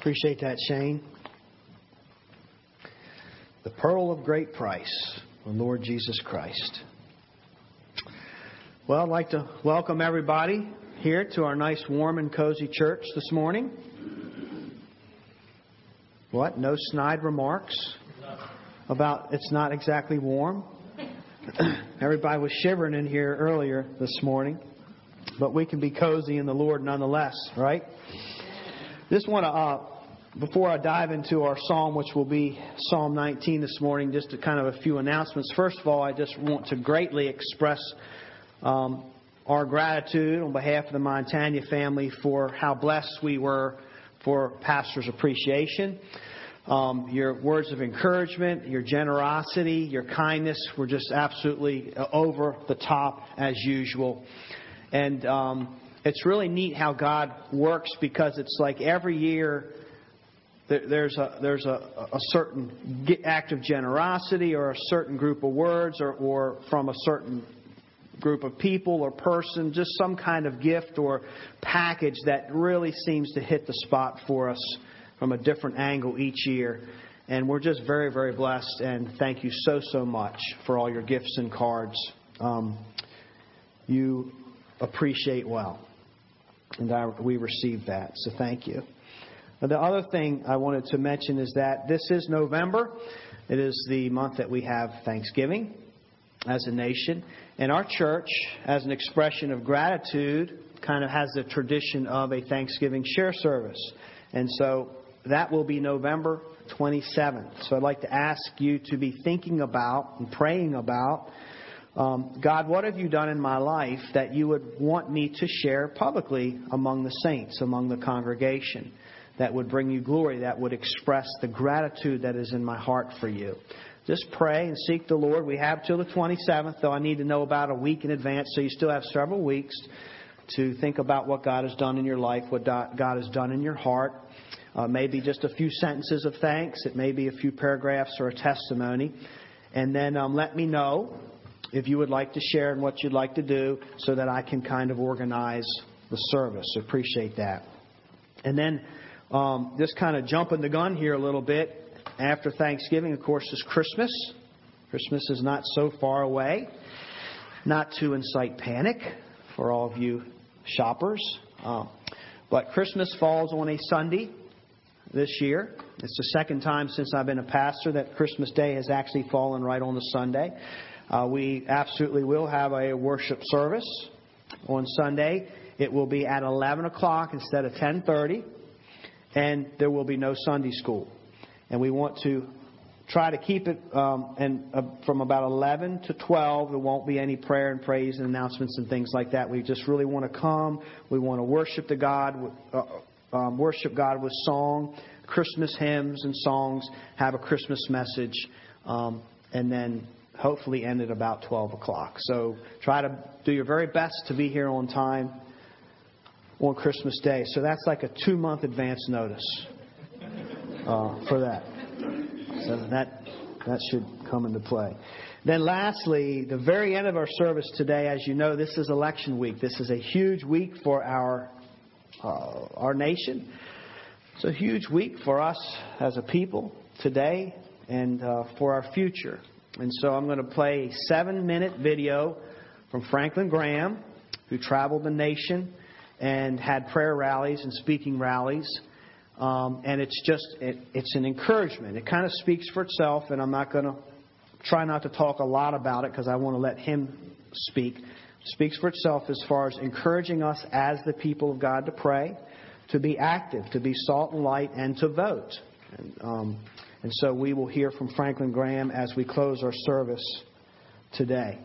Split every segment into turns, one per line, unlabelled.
Appreciate that, Shane. The pearl of great price, the Lord Jesus Christ. Well, I'd like to welcome everybody here to our nice, warm, and cozy church this morning. What? No snide remarks about it's not exactly warm? Everybody was shivering in here earlier this morning, but we can be cozy in the Lord nonetheless, right? Just want to, uh, before I dive into our psalm, which will be Psalm 19 this morning, just kind of a few announcements. First of all, I just want to greatly express um, our gratitude on behalf of the Montagna family for how blessed we were for Pastor's appreciation. Um, your words of encouragement, your generosity, your kindness were just absolutely over the top as usual. And um, it's really neat how God works because it's like every year there's a there's a, a certain act of generosity or a certain group of words or, or from a certain group of people or person, just some kind of gift or package that really seems to hit the spot for us from a different angle each year. And we're just very, very blessed. And thank you so, so much for all your gifts and cards. Um, you appreciate well. And I, we received that. So thank you. The other thing I wanted to mention is that this is November. It is the month that we have Thanksgiving as a nation. And our church, as an expression of gratitude, kind of has the tradition of a Thanksgiving share service. And so that will be November 27th. So I'd like to ask you to be thinking about and praying about um, God, what have you done in my life that you would want me to share publicly among the saints, among the congregation, that would bring you glory, that would express the gratitude that is in my heart for you? Just pray and seek the Lord. We have till the 27th, though I need to know about a week in advance, so you still have several weeks to think about what God has done in your life, what God has done in your heart. Uh, maybe just a few sentences of thanks. It may be a few paragraphs or a testimony. And then um, let me know if you would like to share and what you'd like to do so that I can kind of organize the service. Appreciate that. And then um, just kind of jumping the gun here a little bit after Thanksgiving, of course, is Christmas. Christmas is not so far away. Not to incite panic for all of you shoppers. Uh, but Christmas falls on a Sunday this year. It's the second time since I've been a pastor that Christmas Day has actually fallen right on the Sunday. Uh, we absolutely will have a worship service on Sunday. It will be at 11 o'clock instead of 10:30, and there will be no Sunday school. And we want to try to keep it um, and uh, from about 11 to 12 there won't be any prayer and praise and announcements and things like that. We just really want to come. We want to worship the god uh, um, worship god with song christmas hymns and songs have a christmas message um, and then hopefully end at about 12 o'clock so try to do your very best to be here on time on christmas day so that's like a two month advance notice uh, for that. So that that should come into play. Then, lastly, the very end of our service today, as you know, this is election week. This is a huge week for our uh, our nation. It's a huge week for us as a people today and uh, for our future. And so, I'm going to play a seven-minute video from Franklin Graham, who traveled the nation and had prayer rallies and speaking rallies um, and it's just, it, it's an encouragement. It kind of speaks for itself, and I'm not going to try not to talk a lot about it because I want to let him speak. It speaks for itself as far as encouraging us as the people of God to pray, to be active, to be salt and light, and to vote. And, um, and so we will hear from Franklin Graham as we close our service today.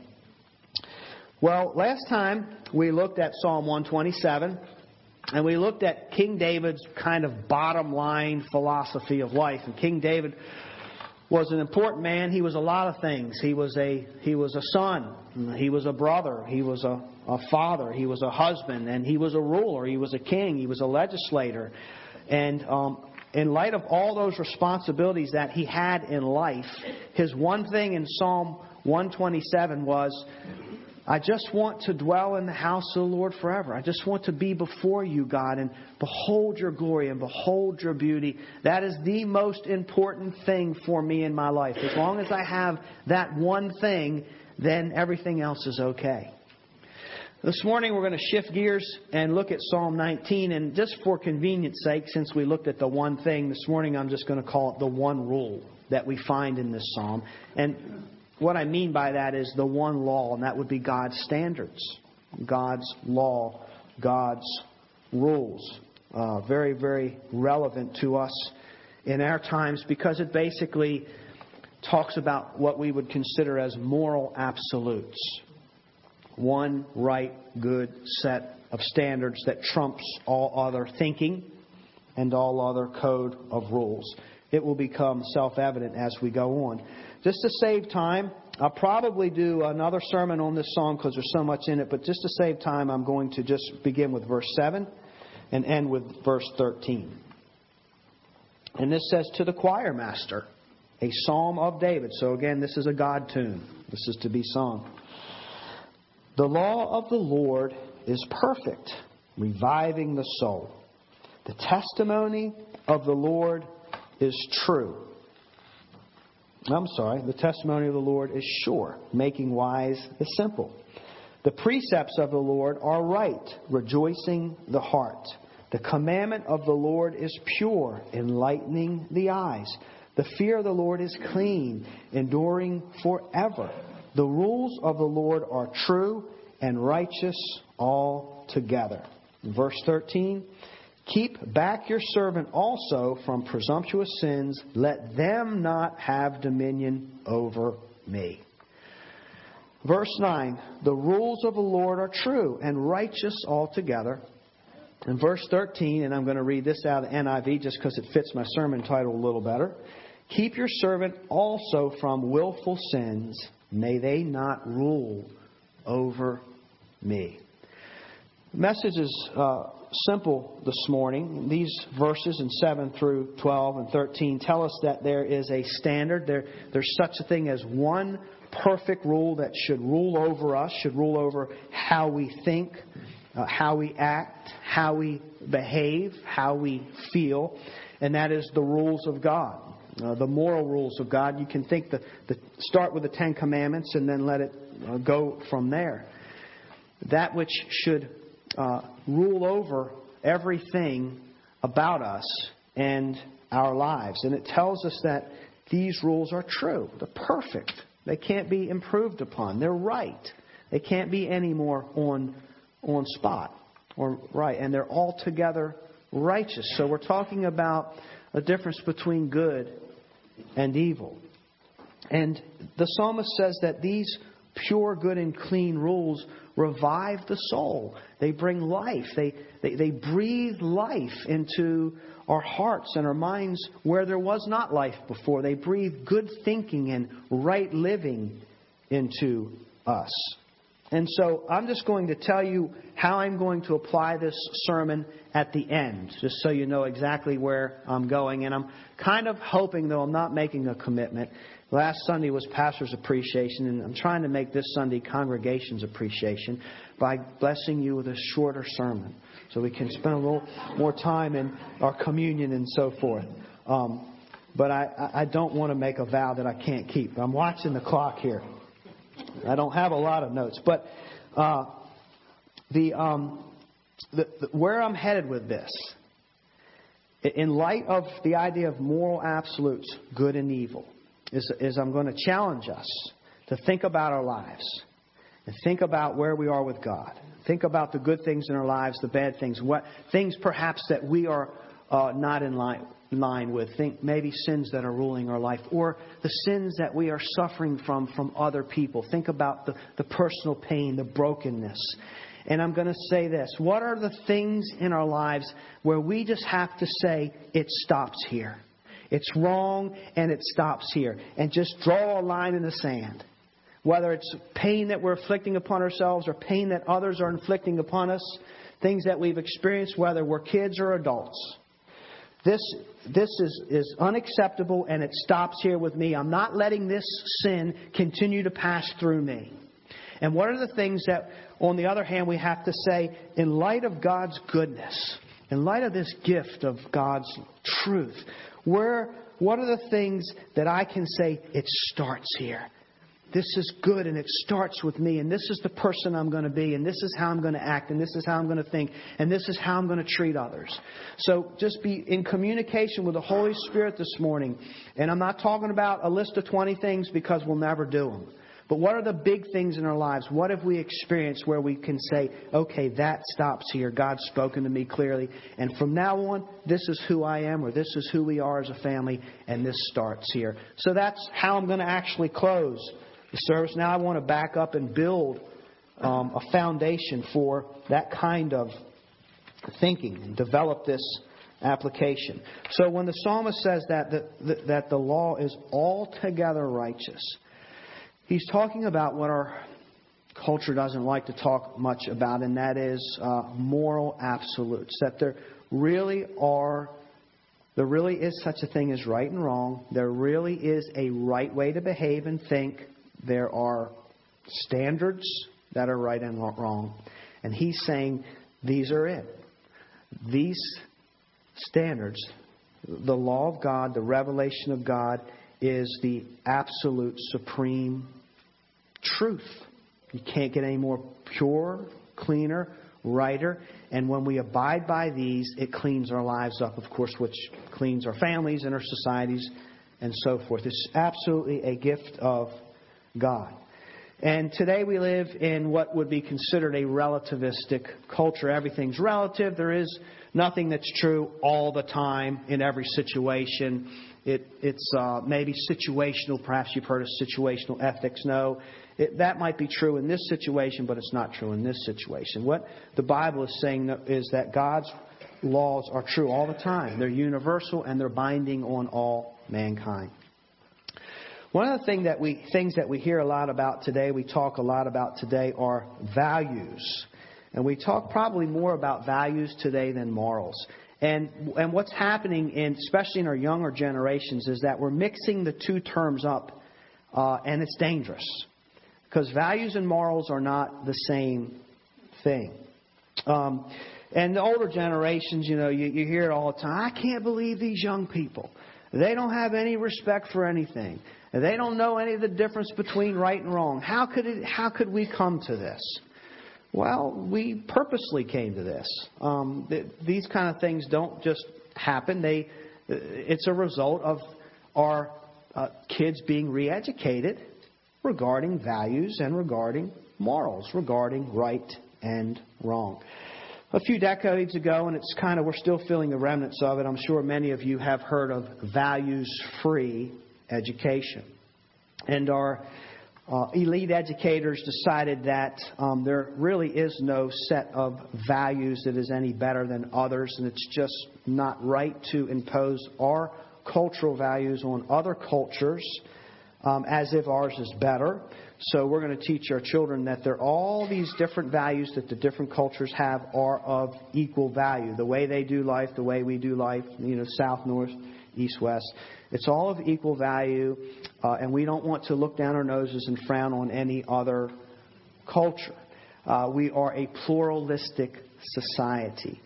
Well, last time we looked at Psalm 127. And we looked at King David's kind of bottom line philosophy of life. And King David was an important man. He was a lot of things. He was a he was a son. He was a brother. He was a, a father. He was a husband, and he was a ruler. He was a king. He was a legislator. And um, in light of all those responsibilities that he had in life, his one thing in Psalm 127 was I just want to dwell in the house of the Lord forever. I just want to be before you, God, and behold your glory and behold your beauty. That is the most important thing for me in my life. As long as I have that one thing, then everything else is okay. This morning we're going to shift gears and look at Psalm 19. And just for convenience sake, since we looked at the one thing, this morning I'm just going to call it the one rule that we find in this psalm. And what I mean by that is the one law, and that would be God's standards, God's law, God's rules. Uh, very, very relevant to us in our times because it basically talks about what we would consider as moral absolutes. One right, good set of standards that trumps all other thinking and all other code of rules. It will become self evident as we go on. Just to save time, I'll probably do another sermon on this song because there's so much in it, but just to save time, I'm going to just begin with verse 7 and end with verse 13. And this says, To the choir master, a psalm of David. So again, this is a God tune. This is to be sung. The law of the Lord is perfect, reviving the soul. The testimony of the Lord is true I'm sorry, the testimony of the Lord is sure, making wise the simple. The precepts of the Lord are right, rejoicing the heart. The commandment of the Lord is pure, enlightening the eyes. The fear of the Lord is clean, enduring forever. The rules of the Lord are true and righteous altogether. Verse 13 Keep back your servant also from presumptuous sins. Let them not have dominion over me. Verse 9 The rules of the Lord are true and righteous altogether. In verse 13, and I'm going to read this out of the NIV just because it fits my sermon title a little better. Keep your servant also from willful sins. May they not rule over me. The message is uh, simple this morning. These verses in 7 through 12 and 13 tell us that there is a standard. There, there's such a thing as one perfect rule that should rule over us, should rule over how we think, uh, how we act, how we behave, how we feel, and that is the rules of God. Uh, the moral rules of God. You can think the, the start with the Ten Commandments and then let it uh, go from there. That which should uh, rule over everything about us and our lives. And it tells us that these rules are true. They're perfect. They can't be improved upon. They're right. They can't be any more on, on spot or right. And they're altogether righteous. So we're talking about a difference between good and evil. And the psalmist says that these pure, good, and clean rules revive the soul. They bring life. They, they, they breathe life into our hearts and our minds where there was not life before. They breathe good thinking and right living into us. And so I'm just going to tell you how I'm going to apply this sermon at the end, just so you know exactly where I'm going. And I'm kind of hoping, though I'm not making a commitment, Last Sunday was Pastor's Appreciation, and I'm trying to make this Sunday Congregation's Appreciation by blessing you with a shorter sermon so we can spend a little more time in our communion and so forth. Um, but I, I don't want to make a vow that I can't keep. I'm watching the clock here. I don't have a lot of notes, but uh, the, um, the, the where I'm headed with this, in light of the idea of moral absolutes, good and evil, is, is I'm going to challenge us to think about our lives and think about where we are with God. Think about the good things in our lives, the bad things, what things perhaps that we are uh, not in line, line with. Think maybe sins that are ruling our life, or the sins that we are suffering from from other people. Think about the, the personal pain, the brokenness. And I'm going to say this: What are the things in our lives where we just have to say it stops here? It's wrong and it stops here. And just draw a line in the sand. Whether it's pain that we're inflicting upon ourselves or pain that others are inflicting upon us, things that we've experienced, whether we're kids or adults. This, this is, is unacceptable and it stops here with me. I'm not letting this sin continue to pass through me. And what are the things that, on the other hand, we have to say, in light of God's goodness, in light of this gift of God's truth, where, what are the things that I can say, it starts here? This is good and it starts with me, and this is the person I'm going to be, and this is how I'm going to act, and this is how I'm going to think, and this is how I'm going to treat others. So just be in communication with the Holy Spirit this morning. And I'm not talking about a list of 20 things because we'll never do them. But what are the big things in our lives? What have we experienced where we can say, okay, that stops here. God's spoken to me clearly. And from now on, this is who I am, or this is who we are as a family, and this starts here. So that's how I'm going to actually close the service. Now I want to back up and build um, a foundation for that kind of thinking and develop this application. So when the psalmist says that the, that the law is altogether righteous, he's talking about what our culture doesn't like to talk much about, and that is uh, moral absolutes. That there really are, there really is such a thing as right and wrong. There really is a right way to behave and think. There are standards that are right and wrong. And he's saying these are it. These standards, the law of God, the revelation of God, is the absolute supreme truth. You can't get any more pure, cleaner, righter. And when we abide by these, it cleans our lives up, of course, which cleans our families and our societies and so forth. It's absolutely a gift of God. And today we live in what would be considered a relativistic culture. Everything's relative. There is nothing that's true all the time in every situation. It, it's uh, maybe situational. Perhaps you've heard of situational ethics. No, it, that might be true in this situation, but it's not true in this situation. What the Bible is saying is that God's laws are true all the time. They're universal and they're binding on all mankind. One of the thing that we, things that we hear a lot about today, we talk a lot about today, are values. And we talk probably more about values today than morals. And, and what's happening, in, especially in our younger generations, is that we're mixing the two terms up, uh, and it's dangerous. Because values and morals are not the same thing. Um, and the older generations, you know, you, you hear it all the time. I can't believe these young people. They don't have any respect for anything. They don't know any of the difference between right and wrong. How could, it, how could we come to this? Well, we purposely came to this. Um, th- these kind of things don't just happen. They, it's a result of our uh, kids being re-educated regarding values and regarding morals, regarding right and wrong. A few decades ago, and it's kind of, we're still feeling the remnants of it, I'm sure many of you have heard of values free education. And our uh, elite educators decided that um, there really is no set of values that is any better than others, and it's just not right to impose our cultural values on other cultures um, as if ours is better. So we're going to teach our children that there all these different values that the different cultures have are of equal value. The way they do life, the way we do life, you know, south, north, east, west. It's all of equal value, uh, and we don't want to look down our noses and frown on any other culture. Uh, we are a pluralistic society.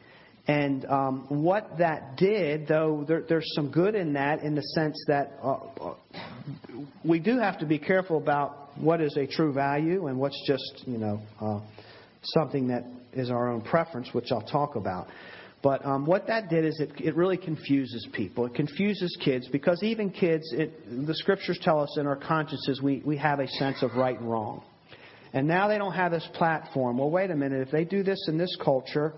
And um, what that did, though, there, there's some good in that in the sense that uh, uh, we do have to be careful about what is a true value and what's just, you know, uh, something that is our own preference, which I'll talk about. But um, what that did is it, it really confuses people. It confuses kids because even kids, it, the scriptures tell us in our consciences we, we have a sense of right and wrong. And now they don't have this platform. Well, wait a minute. If they do this in this culture,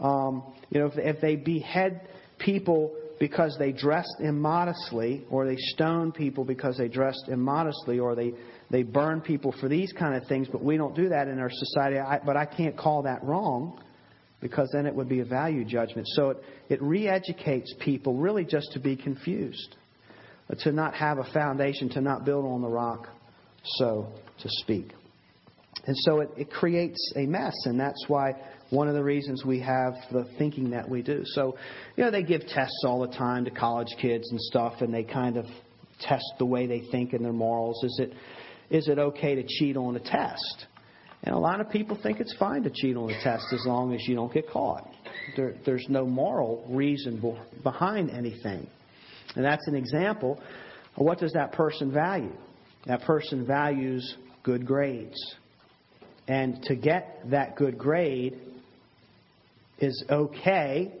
um, you know, if, if they behead people because they dressed immodestly, or they stone people because they dressed immodestly, or they, they burn people for these kind of things, but we don't do that in our society. I, but I can't call that wrong because then it would be a value judgment. So it, it re educates people really just to be confused, uh, to not have a foundation, to not build on the rock, so to speak. And so it, it creates a mess, and that's why one of the reasons we have the thinking that we do. So, you know, they give tests all the time to college kids and stuff, and they kind of test the way they think and their morals. Is it, is it okay to cheat on a test? And a lot of people think it's fine to cheat on the test as long as you don't get caught. There, there's no moral reason behind anything. And that's an example of what does that person value? That person values good grades. And to get that good grade is okay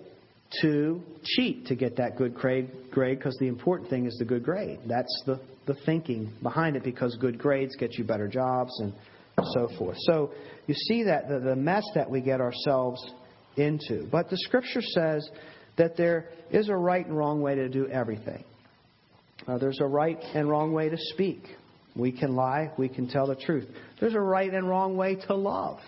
to cheat to get that good grade because the important thing is the good grade. That's the, the thinking behind it because good grades get you better jobs and so forth. So you see that the, mess that we get ourselves into. But the scripture says that there is a right and wrong way to do everything. Uh, there's a right and wrong way to speak. We can lie, we can tell the truth. There's a right and wrong way to love.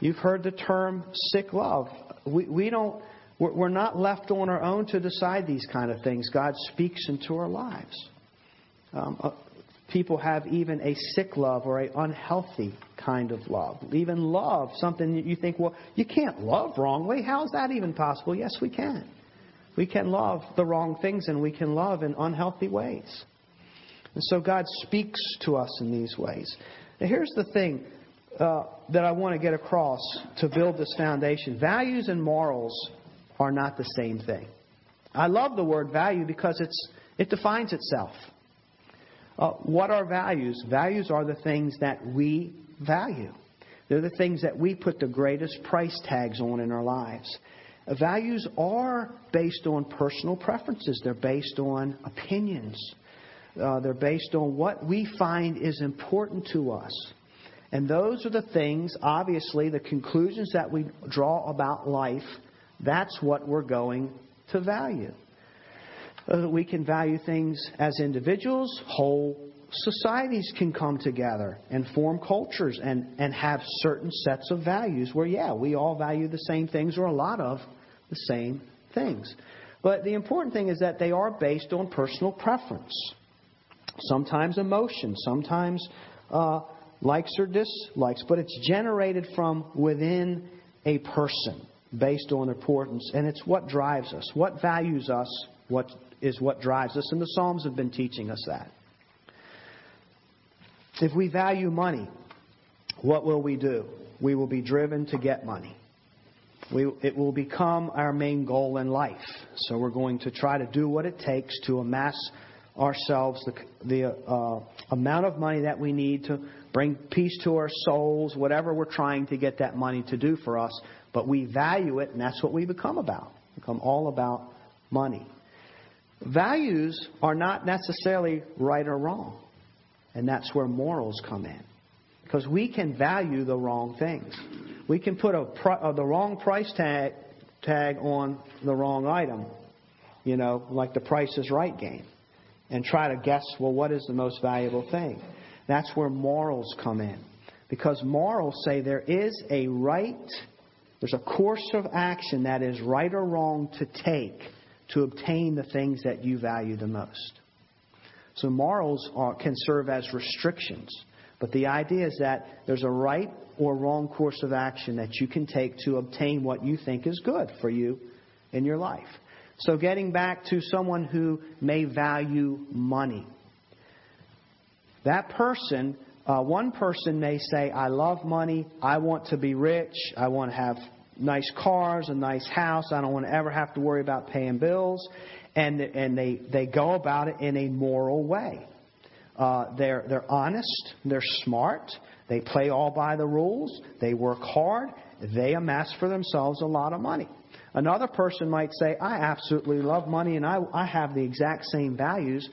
You've heard the term sick love. We, we don't, we're not left on our own to decide these kind of things. God speaks into our lives. Um, uh, people have even a sick love or an unhealthy kind of love. Even love, something that you think, well, you can't love wrongly. How is that even possible? Yes, we can. We can love the wrong things and we can love in unhealthy ways. And so God speaks to us in these ways. Now, here's the thing uh, that I want to get across to build this foundation values and morals are not the same thing. I love the word value because it's, it defines itself. Uh, what are values? Values are the things that we value. They're the things that we put the greatest price tags on in our lives. Uh, values are based on personal preferences. They're based on opinions. Uh, they're based on what we find is important to us. And those are the things, obviously, the conclusions that we draw about life, that's what we're going to value uh, we can value things as individuals, whole societies can come together and form cultures and, and have certain sets of values where, yeah, we all value the same things or a lot of the same things. But the important thing is that they are based on personal preference, sometimes emotion, sometimes uh, likes or dislikes, but it's generated from within a person based on importance, and it's what drives us, what values us, what is what drives us, and the Psalms have been teaching us that. If we value money, what will we do? We will be driven to get money. We, it will become our main goal in life. So we're going to try to do what it takes to amass ourselves the, the uh, amount of money that we need to bring peace to our souls, whatever we're trying to get that money to do for us. But we value it, and that's what we become about. Become all about money. Values are not necessarily right or wrong. And that's where morals come in. Because we can value the wrong things. We can put a, uh, the wrong price tag, tag on the wrong item, you know, like the price is right game, and try to guess, well, what is the most valuable thing? That's where morals come in. Because morals say there is a right, there's a course of action that is right or wrong to take to obtain the things that you value the most. So morals are, can serve as restrictions. But the idea is that there's a right or wrong course of action that you can take to obtain what you think is good for you in your life. So getting back to someone who may value money. That person, uh, one person may say, I love money, I want to be rich, I want to have nice cars, a nice house. I don't want to ever have to worry about paying bills. And, and they, they go about it in a moral way. Uh, they're, they're honest, they're smart, they play all by the rules, they work hard, they amass for themselves a lot of money. Another person might say, I absolutely love money and I, I have the exact same values,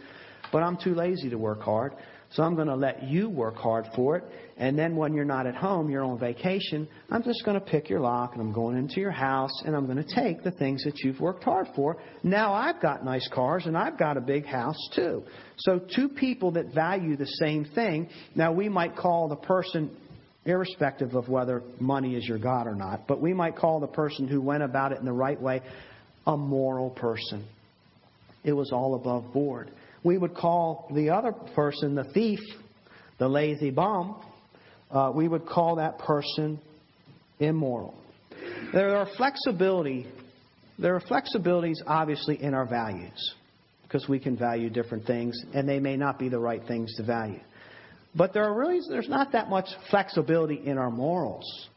but I'm too lazy to work hard. So I'm going to let you work hard for it. And then when you're not at home, you're on vacation, I'm just going to pick your lock and I'm going into your house and I'm going to take the things that you've worked hard for. Now I've got nice cars and I've got a big house too. So two people that value the same thing. Now we might call the person irrespective of whether money is your God or not, but we might call the person who went about it in the right way a moral person. It was all above board we would call the other person the thief, the lazy bum. Uh, we would call that person immoral. There are flexibility. There are flexibilities, obviously, in our values because we can value different things, and they may not be the right things to value. But there are really there's not that much flexibility in our morals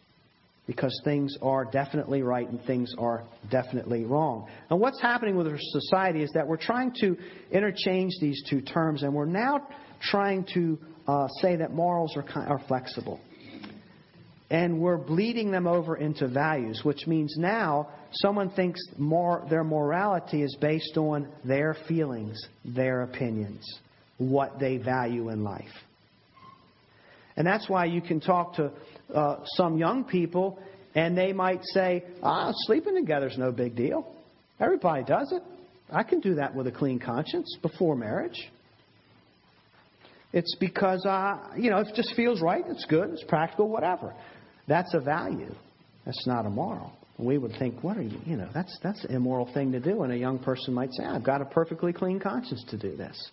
because things are definitely right and things are definitely wrong. And what's happening with our society is that we're trying to interchange these two terms, and we're now trying to uh, say that morals are, are flexible. And we're bleeding them over into values, which means now someone thinks their morality is based on their feelings, their opinions, what they value in life. And that's why you can talk to uh, some young people and they might say, ah, sleeping together is no big deal. Everybody does it. I can do that with a clean conscience before marriage. It's because, uh, you know, it just feels right, it's good, it's practical, whatever. That's a value. That's not a moral. We would think, what are you, you know, that's, that's an immoral thing to do. And a young person might say, I've got a perfectly clean conscience to do this.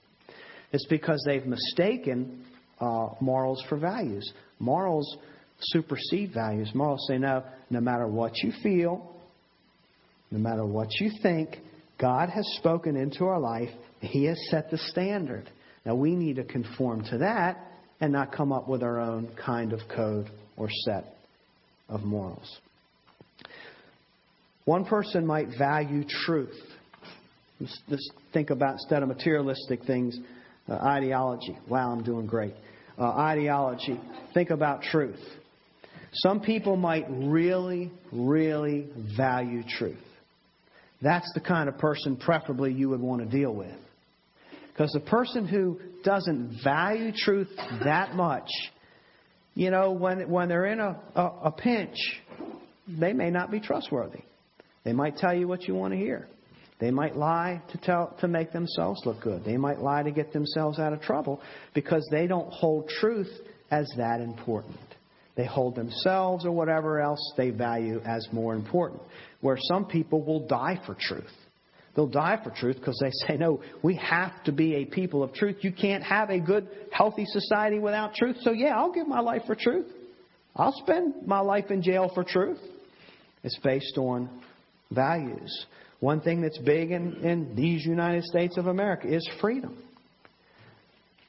It's because they've mistaken uh, morals for values. Morals supersede values. Morals say, no, no matter what you feel, no matter what you think, God has spoken into our life. He has set the standard. Now we need to conform to that and not come up with our own kind of code or set of morals. One person might value truth. Just think about instead of materialistic things, uh, ideology. Wow, I'm doing great. Uh, ideology. Think about truth. Some people might really, really value truth. That's the kind of person, preferably, you would want to deal with. Because the person who doesn't value truth that much, you know, when, when they're in a, a, a pinch, they may not be trustworthy. They might tell you what you want to hear. They might lie to tell to make themselves look good. They might lie to get themselves out of trouble because they don't hold truth as that important. They hold themselves or whatever else they value as more important. Where some people will die for truth. They'll die for truth because they say, no, we have to be a people of truth. You can't have a good, healthy society without truth. So, yeah, I'll give my life for truth. I'll spend my life in jail for truth. It's based on values. One thing that's big in, in these United States of America is freedom.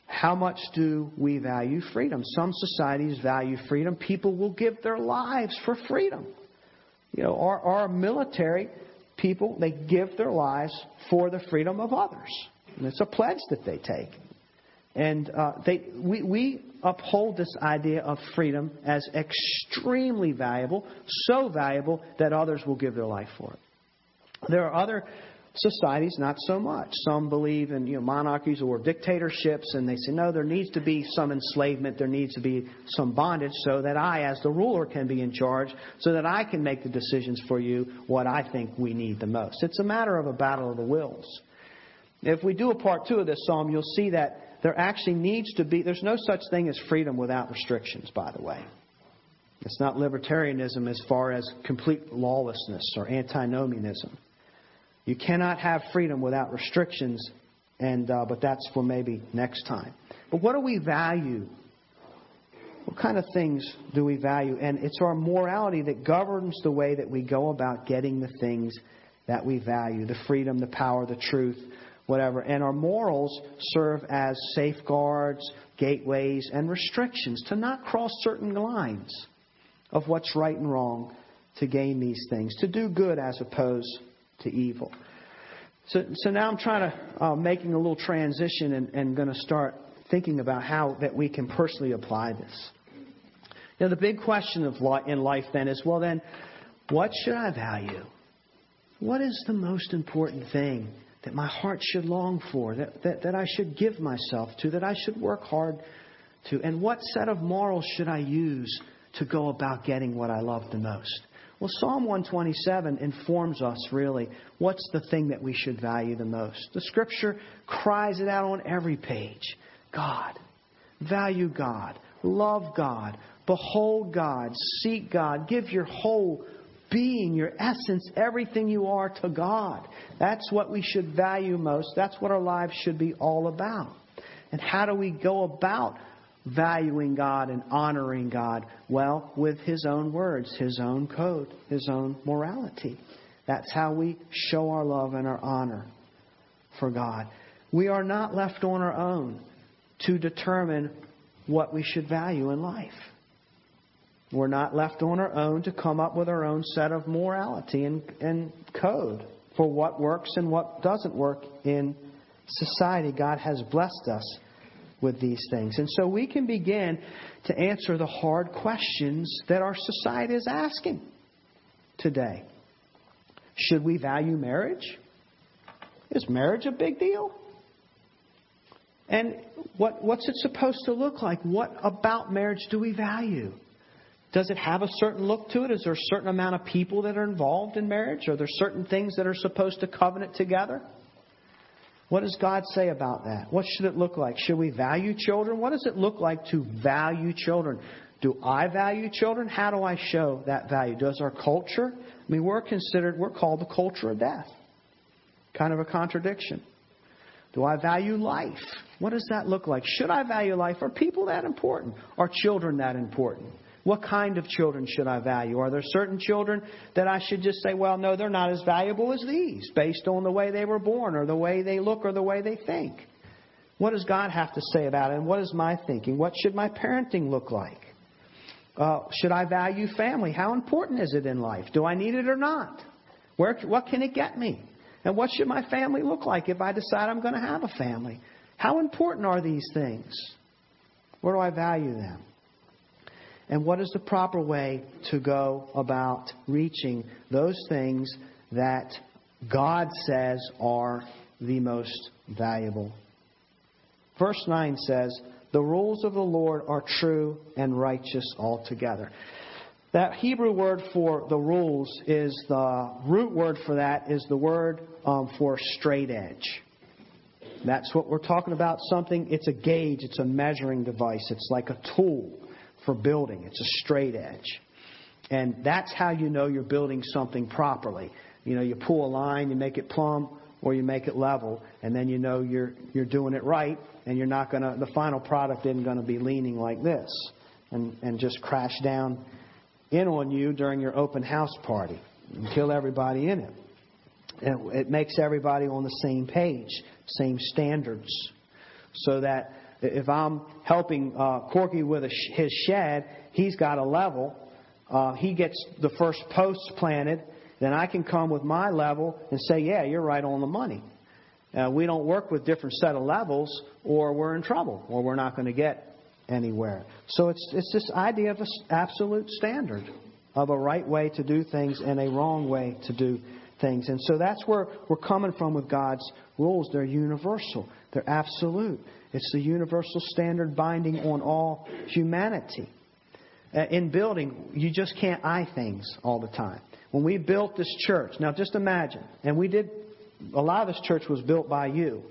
How much do we value freedom? Some societies value freedom. People will give their lives for freedom. You know, our, our military people, they give their lives for the freedom of others. And it's a pledge that they take. And uh, they, we, we uphold this idea of freedom as extremely valuable, so valuable that others will give their life for it. There are other societies, not so much. Some believe in you know, monarchies or dictatorships, and they say, no, there needs to be some enslavement, there needs to be some bondage, so that I, as the ruler, can be in charge, so that I can make the decisions for you what I think we need the most. It's a matter of a battle of the wills. If we do a part two of this psalm, you'll see that there actually needs to be, there's no such thing as freedom without restrictions, by the way. It's not libertarianism as far as complete lawlessness or antinomianism. You cannot have freedom without restrictions, and uh, but that's for maybe next time. But what do we value? What kind of things do we value? And it's our morality that governs the way that we go about getting the things that we value the freedom, the power, the truth, whatever. And our morals serve as safeguards, gateways, and restrictions to not cross certain lines of what's right and wrong to gain these things, to do good as opposed to evil. So, so now I'm trying to uh, making a little transition and, and going to start thinking about how that we can personally apply this. Now the big question of li- in life then is, well, then, what should I value? What is the most important thing that my heart should long for, that, that, that I should give myself to, that I should work hard to? And what set of morals should I use to go about getting what I love the most? Well, Psalm 127 informs us really what's the thing that we should value the most. The scripture cries it out on every page God. Value God. Love God. Behold God. Seek God. Give your whole being, your essence, everything you are to God. That's what we should value most. That's what our lives should be all about. And how do we go about valuing God and honoring God? Well, with His own words, His own code, His own morality. That's how we show our love and our honor for God. We are not left on our own to determine what we should value in life. We're not left on our own to come up with our own set of morality and, and code for what works and what doesn't work in society. God has blessed us with these things. And so we can begin to answer the hard questions that our society is asking today. Should we value marriage? Is marriage a big deal? And what, what's it supposed to look like? What about marriage do we value? Does it have a certain look to it? Is there a certain amount of people that are involved in marriage? Are there certain things that are supposed to covenant together? What does God say about that? What should it look like? Should we value children? What does it look like to value children? Do I value children? How do I show that value? Does our culture? I mean, we're considered, we're called the culture of death. Kind of a contradiction. Do I value life? What does that look like? Should I value life? Are people that important? Are children that important? What kind of children should I value? Are there certain children that I should just say, well, no, they're not as valuable as these based on the way they were born or the way they look or the way they think? What does God have to say about it? And what is my thinking? What should my parenting look like? Uh, should I value family? How important is it in life? Do I need it or not? Where, what can it get me? And what should my family look like if I decide I'm going to have a family? How important are these things? Where do I value them? And what is the proper way to go about reaching those things that God says are the most valuable? Verse 9 says, The rules of the Lord are true and righteous altogether. That Hebrew word for the rules is the root word for that is the word um, for straight edge. That's what we're talking about. Something, it's a gauge, it's a measuring device, it's like a tool for building. It's a straight edge. And that's how you know you're building something properly. You know, you pull a line, you make it plumb, or you make it level, and then you know you're you're doing it right, and you're not gonna the final product isn't gonna be leaning like this, and and just crash down in on you during your open house party and kill everybody in it. And it makes everybody on the same page, same standards, so that if I'm helping uh, Corky with sh- his shed, he's got a level. Uh, he gets the first posts planted. Then I can come with my level and say, "Yeah, you're right on the money." Uh, we don't work with different set of levels, or we're in trouble, or we're not going to get anywhere. So it's it's this idea of an absolute standard of a right way to do things and a wrong way to do things. And so that's where we're coming from with God's rules. They're universal. They're absolute. It's the universal standard binding on all humanity. Uh, in building, you just can't eye things all the time. When we built this church, now just imagine, and we did, a lot of this church was built by you,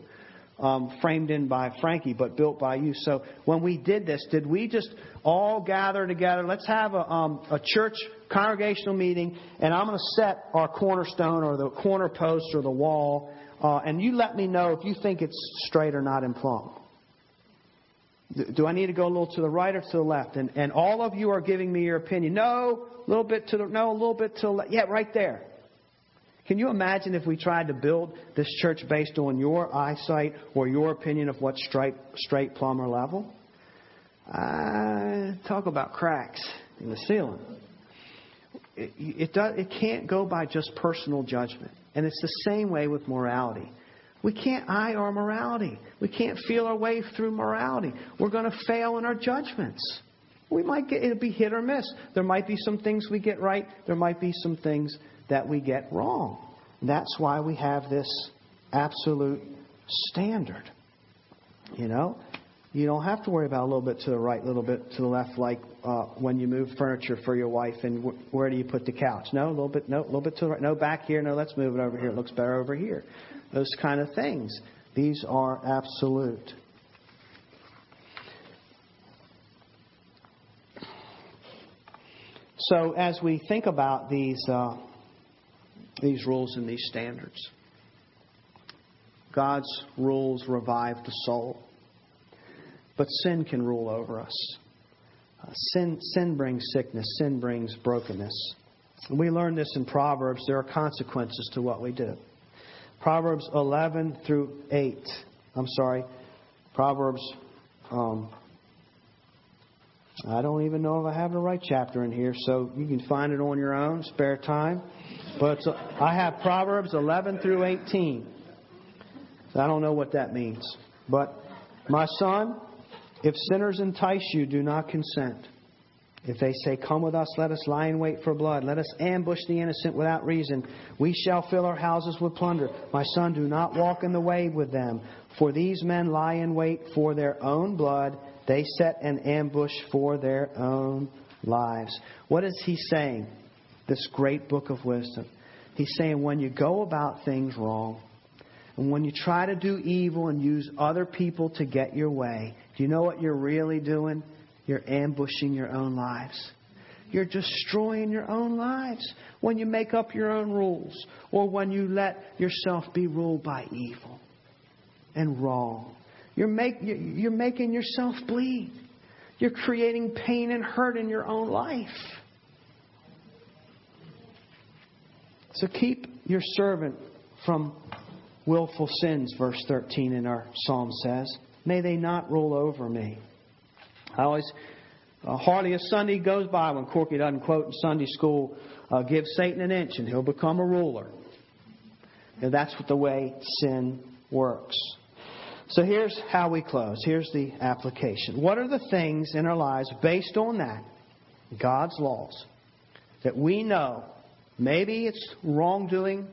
um, framed in by Frankie, but built by you. So when we did this, did we just all gather together? Let's have a, um, a church congregational meeting, and I'm going to set our cornerstone or the corner post or the wall, uh, and you let me know if you think it's straight or not in plumb. Do I need to go a little to the right or to the left? And, and all of you are giving me your opinion. No, a little bit to the, no, a little bit to the left. Yeah, right there. Can you imagine if we tried to build this church based on your eyesight or your opinion of what's straight, straight plumb or level? Uh, talk about cracks in the ceiling. It, it, does, it can't go by just personal judgment. And it's the same way with morality. We can't eye our morality. We can't feel our way through morality. We're going to fail in our judgments. We might get it'll be hit or miss. There might be some things we get right. There might be some things that we get wrong. That's why we have this absolute standard. You know, you don't have to worry about a little bit to the right, a little bit to the left, like uh, when you move furniture for your wife and where do you put the couch? No, a little bit, no, a little bit to the right. No, back here. No, let's move it over here. It looks better over here those kind of things. These are absolute. So, as we think about these, uh, these rules and these standards, God's rules revive the soul, but sin can rule over us. Uh, sin, sin brings sickness, sin brings brokenness. And we learn this in Proverbs. There are consequences to what we do. Proverbs 11 through 8. I'm sorry, Proverbs um, I don't even know if I have the right chapter in here, so you can find it on your own, spare time. But I have Proverbs 11 through 18. I don't know what that means. But, my son, if sinners entice you, do not consent. If they say, Come with us, let us lie in wait for blood, let us ambush the innocent without reason, we shall fill our houses with plunder. My son, do not walk in the way with them, for these men lie in wait for their own blood, they set an ambush for their own lives. What is he saying? This great book of wisdom. He's saying when you go about things wrong, and when you try to do evil and use other people to get your way, do you know what you're really doing? You're ambushing your own lives. You're destroying your own lives when you make up your own rules or when you let yourself be ruled by evil and wrong. You're, make, you're making yourself bleed. You're creating pain and hurt in your own life. So keep your servant from willful sins, verse 13 in our psalm says. May they not rule over me. I always, uh, hardly a Sunday goes by when Corky doesn't quote in Sunday school, uh, give Satan an inch and he'll become a ruler. And that's the way sin works. So here's how we close. Here's the application. What are the things in our lives based on that, God's laws, that we know maybe it's wrongdoing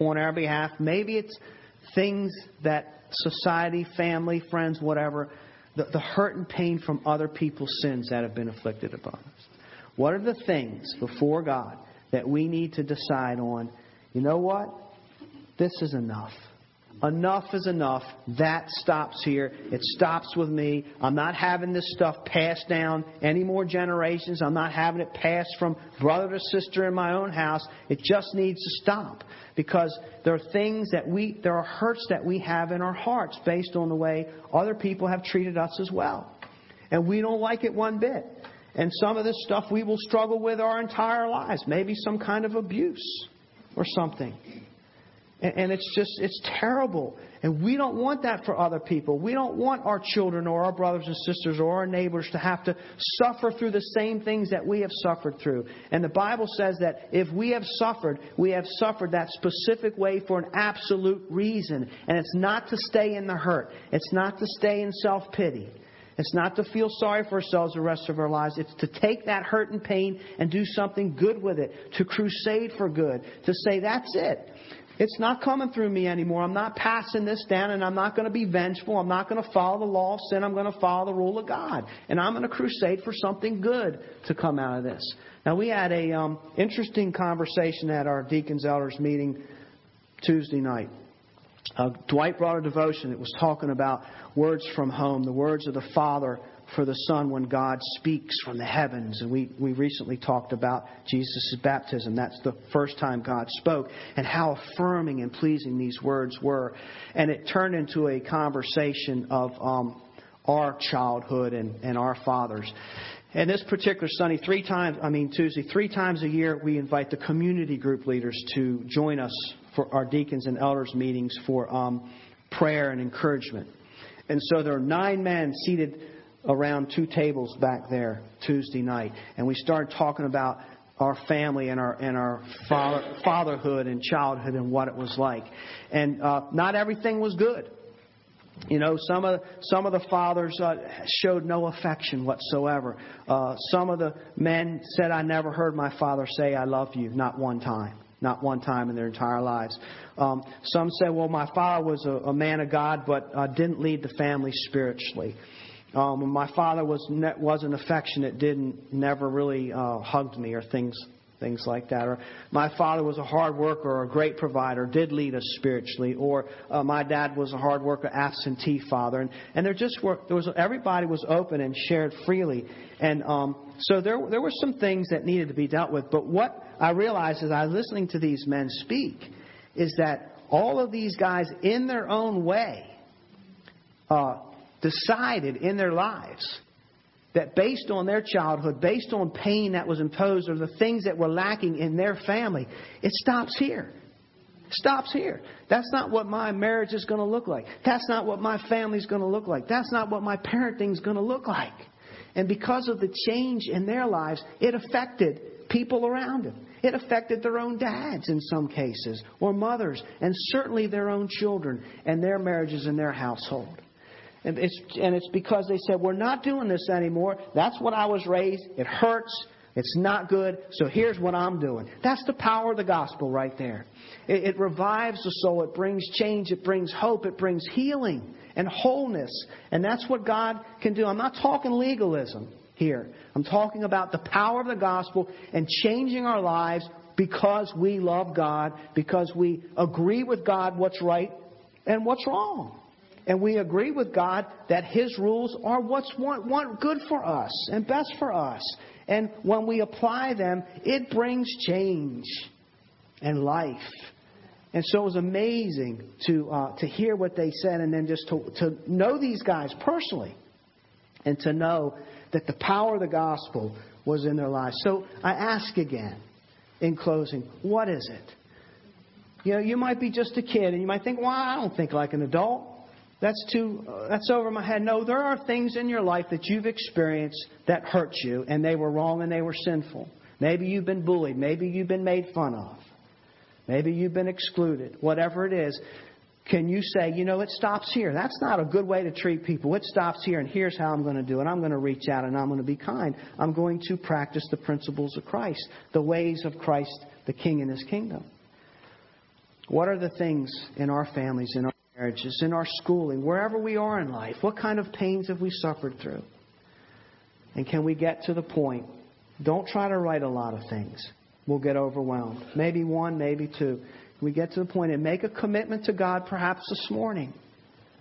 on our behalf, maybe it's things that society, family, friends, whatever, the, the hurt and pain from other people's sins that have been inflicted upon us. What are the things before God that we need to decide on? You know what? This is enough. Enough is enough. That stops here. It stops with me. I'm not having this stuff passed down any more generations. I'm not having it passed from brother to sister in my own house. It just needs to stop because there are things that we, there are hurts that we have in our hearts based on the way other people have treated us as well. And we don't like it one bit. And some of this stuff we will struggle with our entire lives. Maybe some kind of abuse or something. And it's just, it's terrible. And we don't want that for other people. We don't want our children or our brothers and sisters or our neighbors to have to suffer through the same things that we have suffered through. And the Bible says that if we have suffered, we have suffered that specific way for an absolute reason. And it's not to stay in the hurt. It's not to stay in self-pity. It's not to feel sorry for ourselves the rest of our lives. It's to take that hurt and pain and do something good with it. To crusade for good. To say, that's it. It's not coming through me anymore. I'm not passing this down, and I'm not going to be vengeful. I'm not going to follow the law of sin. I'm going to follow the rule of God, and I'm going to crusade for something good to come out of this. Now we had a um, interesting conversation at our deacons elders meeting Tuesday night. Uh, Dwight brought a devotion. It was talking about words from home, the words of the Father for the Son when God speaks from the heavens. And we, we recently talked about Jesus' baptism. That's the first time God spoke, and how affirming and pleasing these words were. And it turned into a conversation of um, our childhood and, and our fathers. And this particular Sunday, three times, I mean Tuesday, three times a year, we invite the community group leaders to join us for our deacons and elders meetings for um, prayer and encouragement. And so there are nine men seated around two tables back there Tuesday night, and we started talking about our family and our and our father, fatherhood and childhood and what it was like. And uh, not everything was good. You know, some of some of the fathers uh, showed no affection whatsoever. Uh, some of the men said, "I never heard my father say I love you, not one time." Not one time in their entire lives. Um, some said, well, my father was a, a man of God, but uh, didn't lead the family spiritually. Um, my father was ne- wasn't affectionate, didn't never really uh, hugged me or things things like that. Or my father was a hard worker or a great provider, did lead us spiritually. Or uh, my dad was a hard worker, absentee father. And and there just were there was everybody was open and shared freely. And um, so there there were some things that needed to be dealt with. But what I realized as I was listening to these men speak is that all of these guys, in their own way, uh, decided in their lives that based on their childhood, based on pain that was imposed, or the things that were lacking in their family, it stops here. Stops here. That's not what my marriage is going to look like. That's not what my family is going to look like. That's not what my parenting is going to look like. And because of the change in their lives, it affected people around them. It affected their own dads in some cases, or mothers, and certainly their own children and their marriages and their household. And it's, and it's because they said, We're not doing this anymore. That's what I was raised. It hurts. It's not good, so here's what I'm doing. That's the power of the gospel right there. It, it, revives the soul, it brings change, it brings hope, it brings healing and wholeness. And that's what God can do. I'm not talking legalism here. I'm talking about the power of the gospel and changing our lives because we love God, because we agree with God what's right and what's wrong. And we agree with God that His rules are what's want, want good for us and best for us. And when we apply them, it brings change and life. And so it was amazing to, uh, to hear what they said and then just to, to know these guys personally and to know that the power of the gospel was in their lives. So I ask again in closing, what is it? You know, you might be just a kid and you might think, well, I don't think like an adult. That's too uh, that's over my head. No, there are things in your life that you've experienced that hurt you and they were wrong and they were sinful. Maybe you've been bullied, maybe you've been made fun of. Maybe you've been excluded. Whatever it is, can you say, you know, it stops here? That's not a good way to treat people. It stops here, and here's how I'm going to do it. I'm going to reach out and I'm going to be kind. I'm going to practice the principles of Christ, the ways of Christ, the King in His kingdom. What are the things in our families, in our marriages, in our schooling, wherever we are in life. What kind of pains have we suffered through? And can we get to the point? Don't try to write a lot of things. We'll get overwhelmed. Maybe one, maybe two. We get to the point and make a commitment to God perhaps this morning?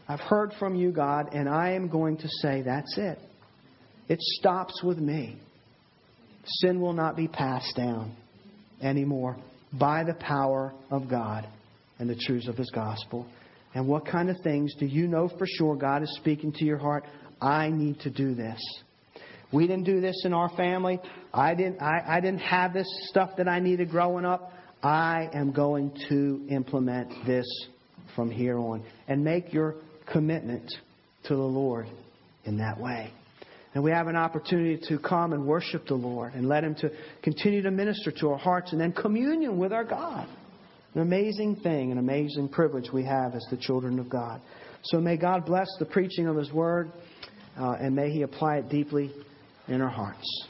I've heard from you, God, and I am going to say that's it. It stops with me. Sin will not be passed down anymore by the power of God and the truths of His gospel. And what kind of things do you know for sure God is speaking to your heart? I need to do this. We didn't do this in our family. I didn't, I, I didn't have this stuff that I needed growing up. I am going to implement this from here on. And make your commitment to the Lord in that way. And we have an opportunity to come and worship the Lord and let Him to continue to minister to our hearts and then communion with our God. An amazing thing, an amazing privilege we have as the children of God. So may God bless the preaching of His Word uh, and may He apply it deeply in our hearts.